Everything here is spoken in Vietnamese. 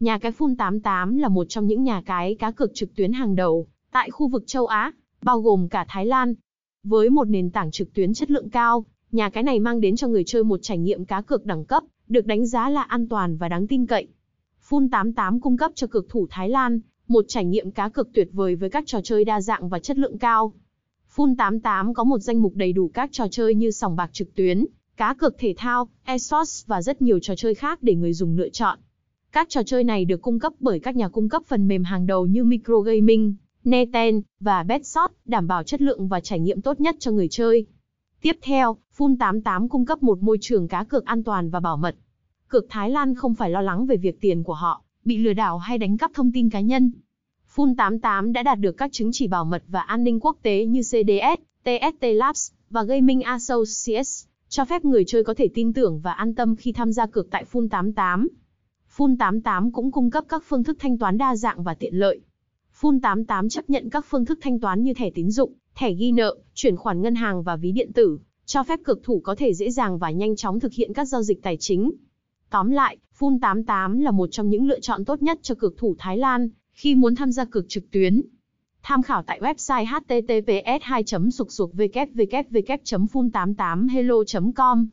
Nhà cái Fun88 là một trong những nhà cái cá cược trực tuyến hàng đầu tại khu vực châu Á, bao gồm cả Thái Lan. Với một nền tảng trực tuyến chất lượng cao, nhà cái này mang đến cho người chơi một trải nghiệm cá cược đẳng cấp, được đánh giá là an toàn và đáng tin cậy. Fun88 cung cấp cho cược thủ Thái Lan một trải nghiệm cá cược tuyệt vời với các trò chơi đa dạng và chất lượng cao. Fun88 có một danh mục đầy đủ các trò chơi như sòng bạc trực tuyến, cá cược thể thao, esports và rất nhiều trò chơi khác để người dùng lựa chọn. Các trò chơi này được cung cấp bởi các nhà cung cấp phần mềm hàng đầu như Microgaming, Neten và Betshot, đảm bảo chất lượng và trải nghiệm tốt nhất cho người chơi. Tiếp theo, Fun88 cung cấp một môi trường cá cược an toàn và bảo mật. Cược Thái Lan không phải lo lắng về việc tiền của họ bị lừa đảo hay đánh cắp thông tin cá nhân. Fun88 đã đạt được các chứng chỉ bảo mật và an ninh quốc tế như CDS, TST Labs và Gaming Associates, cho phép người chơi có thể tin tưởng và an tâm khi tham gia cược tại Fun88. Fun88 cũng cung cấp các phương thức thanh toán đa dạng và tiện lợi. Fun88 chấp nhận các phương thức thanh toán như thẻ tín dụng, thẻ ghi nợ, chuyển khoản ngân hàng và ví điện tử, cho phép cược thủ có thể dễ dàng và nhanh chóng thực hiện các giao dịch tài chính. Tóm lại, Fun88 là một trong những lựa chọn tốt nhất cho cược thủ Thái Lan khi muốn tham gia cược trực tuyến. Tham khảo tại website https 2 sục sục www fun 88 hello com